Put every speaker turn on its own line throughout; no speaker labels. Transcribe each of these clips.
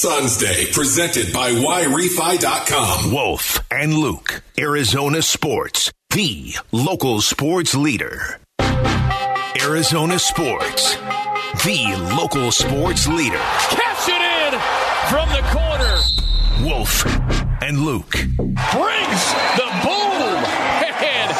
Suns Day, presented by YRefi.com.
Wolf and Luke, Arizona Sports, the local sports leader. Arizona Sports, the local sports leader.
Catch it in from the corner.
Wolf and Luke.
Brings the boom and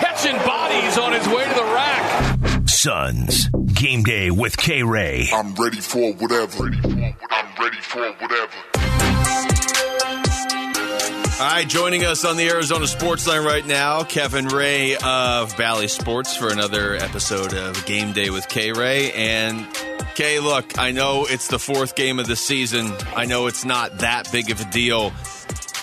catching bodies on his way to the rack.
Suns, game day with K Ray.
I'm ready for whatever. Ready for what- I'm ready for whatever.
All right, joining us on the Arizona Sports Line right now, Kevin Ray of Bally Sports for another episode of Game Day with K Ray. And Kay, look, I know it's the fourth game of the season. I know it's not that big of a deal.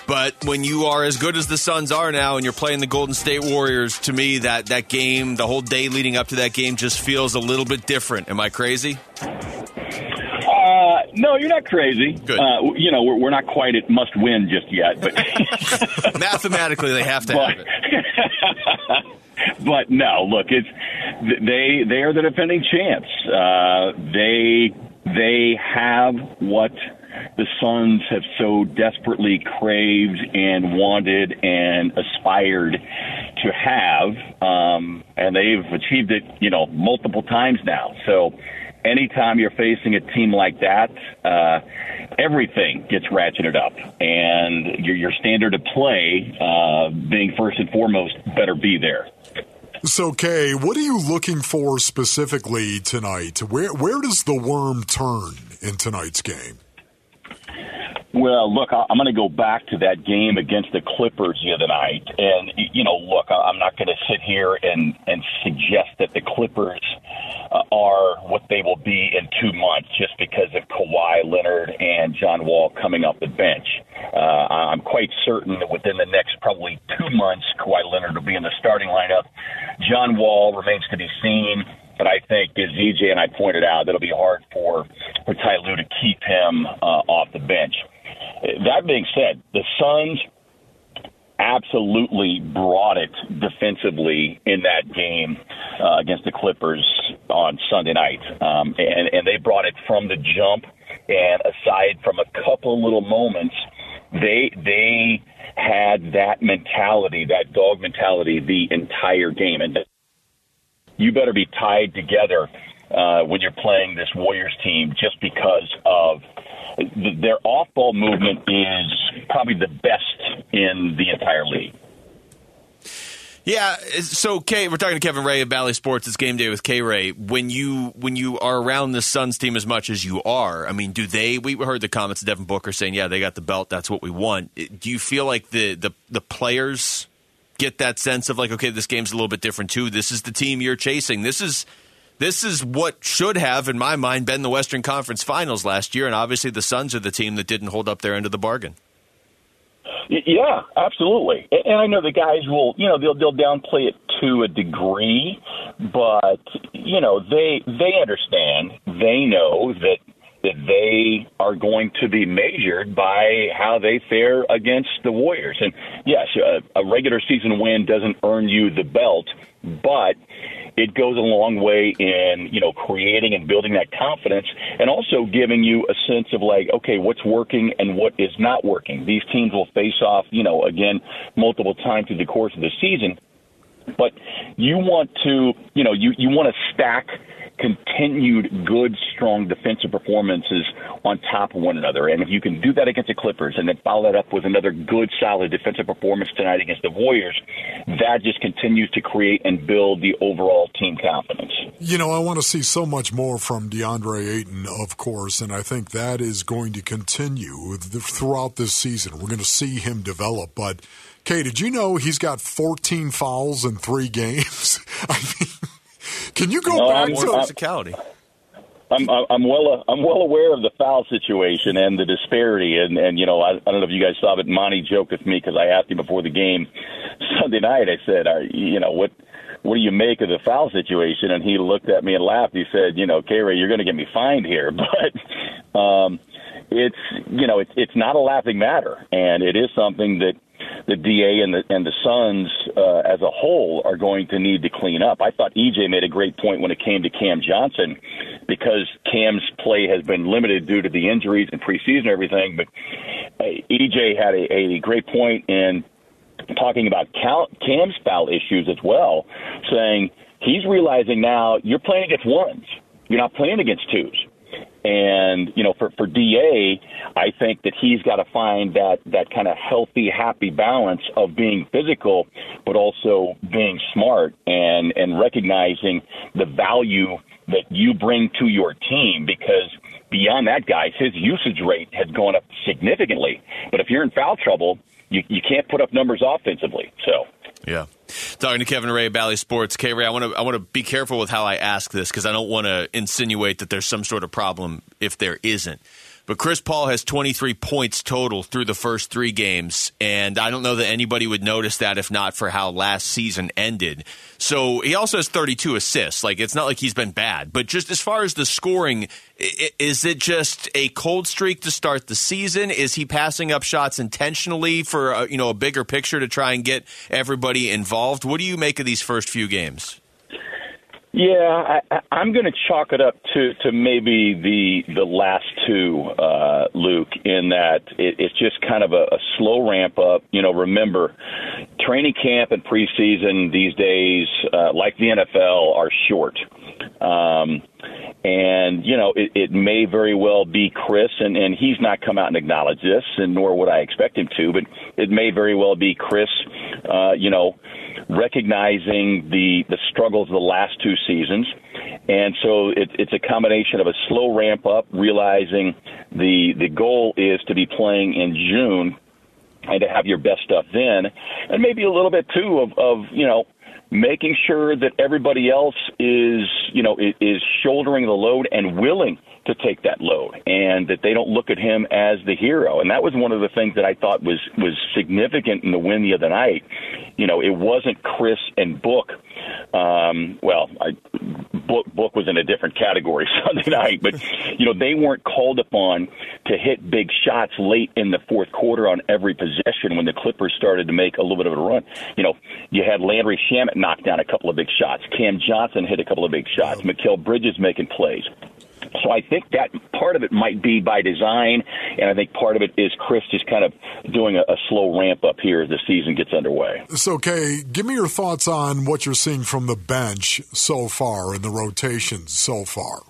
But when you are as good as the Suns are now and you're playing the Golden State Warriors, to me, that, that game, the whole day leading up to that game just feels a little bit different. Am I crazy?
No, you're not crazy.
Good.
Uh, you know, we're, we're not quite at must win just yet, but
Mathematically, they have to have
but,
it.
but no, look, it's they they are the defending champs. Uh, they they have what the Suns have so desperately craved and wanted and aspired to have, um, and they've achieved it, you know, multiple times now. So anytime you're facing a team like that, uh, everything gets ratcheted up, and your, your standard of play, uh, being first and foremost, better be there.
So, Kay, what are you looking for specifically tonight? Where where does the worm turn in tonight's game?
Well, look, I'm going to go back to that game against the Clippers the other night, and you know, look, I'm not going to sit here and and suggest that the Clippers uh, are what they will be in two months just because of Kawhi Leonard and John Wall coming off the bench. Uh, I'm quite certain that within the next probably two months, Kawhi Leonard will be in the starting lineup. John Wall remains to be seen. But I think, as EJ and I pointed out, it'll be hard for for Ty Lue to keep him uh, off the bench. That being said, the Suns absolutely brought it defensively in that game uh, against the Clippers on Sunday night, um, and and they brought it from the jump. And aside from a couple little moments, they they had that mentality, that dog mentality, the entire game, and you better be tied together uh, when you're playing this Warriors team, just because of th- their off-ball movement is probably the best in the entire league.
Yeah, so Kay, we're talking to Kevin Ray of Bally Sports. It's game day with K Ray. When you when you are around the Suns team as much as you are, I mean, do they? We heard the comments of Devin Booker saying, "Yeah, they got the belt. That's what we want." Do you feel like the the the players get that sense of like, okay, this game's a little bit different too. This is the team you're chasing. This is this is what should have, in my mind, been the Western Conference Finals last year, and obviously the Suns are the team that didn't hold up their end of the bargain.
Yeah, absolutely. And I know the guys will, you know, they'll they'll downplay it to a degree, but you know, they they understand. They know that that they are going to be measured by how they fare against the Warriors. And yes, a, a regular season win doesn't earn you the belt, but it goes a long way in you know creating and building that confidence and also giving you a sense of like okay what's working and what is not working these teams will face off you know again multiple times through the course of the season but you want to you know you you want to stack continued good strong defensive performances on top of one another and if you can do that against the clippers and then follow that up with another good solid defensive performance tonight against the warriors that just continues to create and build the overall team confidence
You know, I want to see so much more from DeAndre Ayton, of course, and I think that is going to continue throughout this season. We're going to see him develop. But, Kay, did you know he's got 14 fouls in three games? I mean, can you go
No,
back
I'm-
to
I'm-
physicality.
I'm I'm well I'm well aware of the foul situation and the disparity. And and you know I, I don't know if you guys saw but Monty joked with me because I asked him before the game Sunday night. I said are, you know what what do you make of the foul situation? And he looked at me and laughed. He said you know K-Ray you're going to get me fined here. But um it's you know it's it's not a laughing matter. And it is something that the DA and the and the Suns uh, as a whole are going to need to clean up. I thought EJ made a great point when it came to Cam Johnson because Cam's play has been limited due to the injuries and preseason and everything. But uh, EJ had a, a great point in talking about Cal, Cam's foul issues as well, saying he's realizing now you're playing against ones, you're not playing against twos. And you know, for for Da, I think that he's got to find that that kind of healthy, happy balance of being physical, but also being smart and and recognizing the value that you bring to your team. Because beyond that, guys, his usage rate has gone up significantly. But if you're in foul trouble, you you can't put up numbers offensively. So.
Yeah. Talking to Kevin Ray, Bally Sports. K Ray, I want to I want to be careful with how I ask this because I don't want to insinuate that there's some sort of problem if there isn't. But Chris Paul has 23 points total through the first three games, and I don't know that anybody would notice that if not for how last season ended. So he also has 32 assists. Like it's not like he's been bad, but just as far as the scoring, is it just a cold streak to start the season? Is he passing up shots intentionally for a, you know a bigger picture to try and get everybody involved? What do you make of these first few games?
Yeah, I, I'm going to chalk it up to to maybe the the last two, uh, Luke. In that it, it's just kind of a, a slow ramp up. You know, remember, training camp and preseason these days, uh, like the NFL, are short. Um, and you know, it, it may very well be Chris, and and he's not come out and acknowledged this, and nor would I expect him to. But it may very well be Chris. Uh, you know recognizing the the struggles of the last two seasons, and so it, it's a combination of a slow ramp up, realizing the the goal is to be playing in June and to have your best stuff then, and maybe a little bit too of, of you know making sure that everybody else is you know is shouldering the load and willing to take that load and that they don't look at him as the hero. And that was one of the things that I thought was was significant in the win the other night. You know, it wasn't Chris and Book. Um, well, I, Book Book was in a different category Sunday night, but you know they weren't called upon to hit big shots late in the fourth quarter on every possession when the Clippers started to make a little bit of a run. You know, you had Landry Shamet knock down a couple of big shots. Cam Johnson hit a couple of big shots. Mikal Bridges making plays. So I think that part of it might be by design, and I think part of it is Chris just kind of doing a, a slow ramp up here as the season gets underway.
So, Kay, give me your thoughts on what you're seeing from the bench so far and the rotations so far.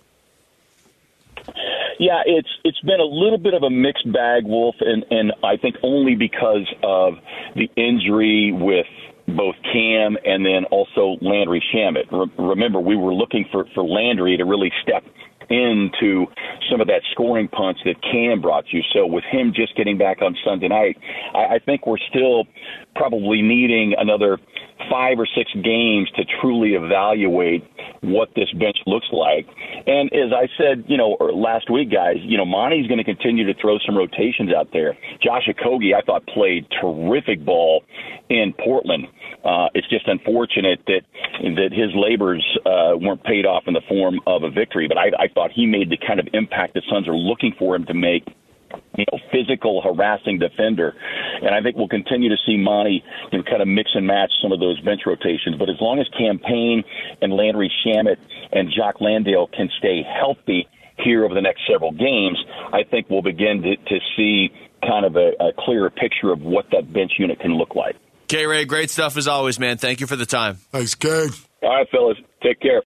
Yeah, it's it's been a little bit of a mixed bag, Wolf, and and I think only because of the injury with both Cam and then also Landry Shamet. Re- remember, we were looking for for Landry to really step into some of that scoring punch that Cam brought you. So with him just getting back on Sunday night, I, I think we're still probably needing another five or six games to truly evaluate what this bench looks like. And as I said, you know, last week, guys, you know, Monty's going to continue to throw some rotations out there. Josh Okogie, I thought, played terrific ball in Portland. Uh, it's just unfortunate that that his labors uh, weren't paid off in the form of a victory. But I, I thought he made the kind of impact the Suns are looking for him to make you know, physical, harassing defender. And I think we'll continue to see Monty you know, kind of mix and match some of those bench rotations. But as long as Cam Payne and Landry Shamet and Jock Landale can stay healthy here over the next several games, I think we'll begin to, to see kind of a, a clearer picture of what that bench unit can look like.
K Ray, great stuff as always, man. Thank you for the time.
Thanks, K.
All right, fellas. Take care.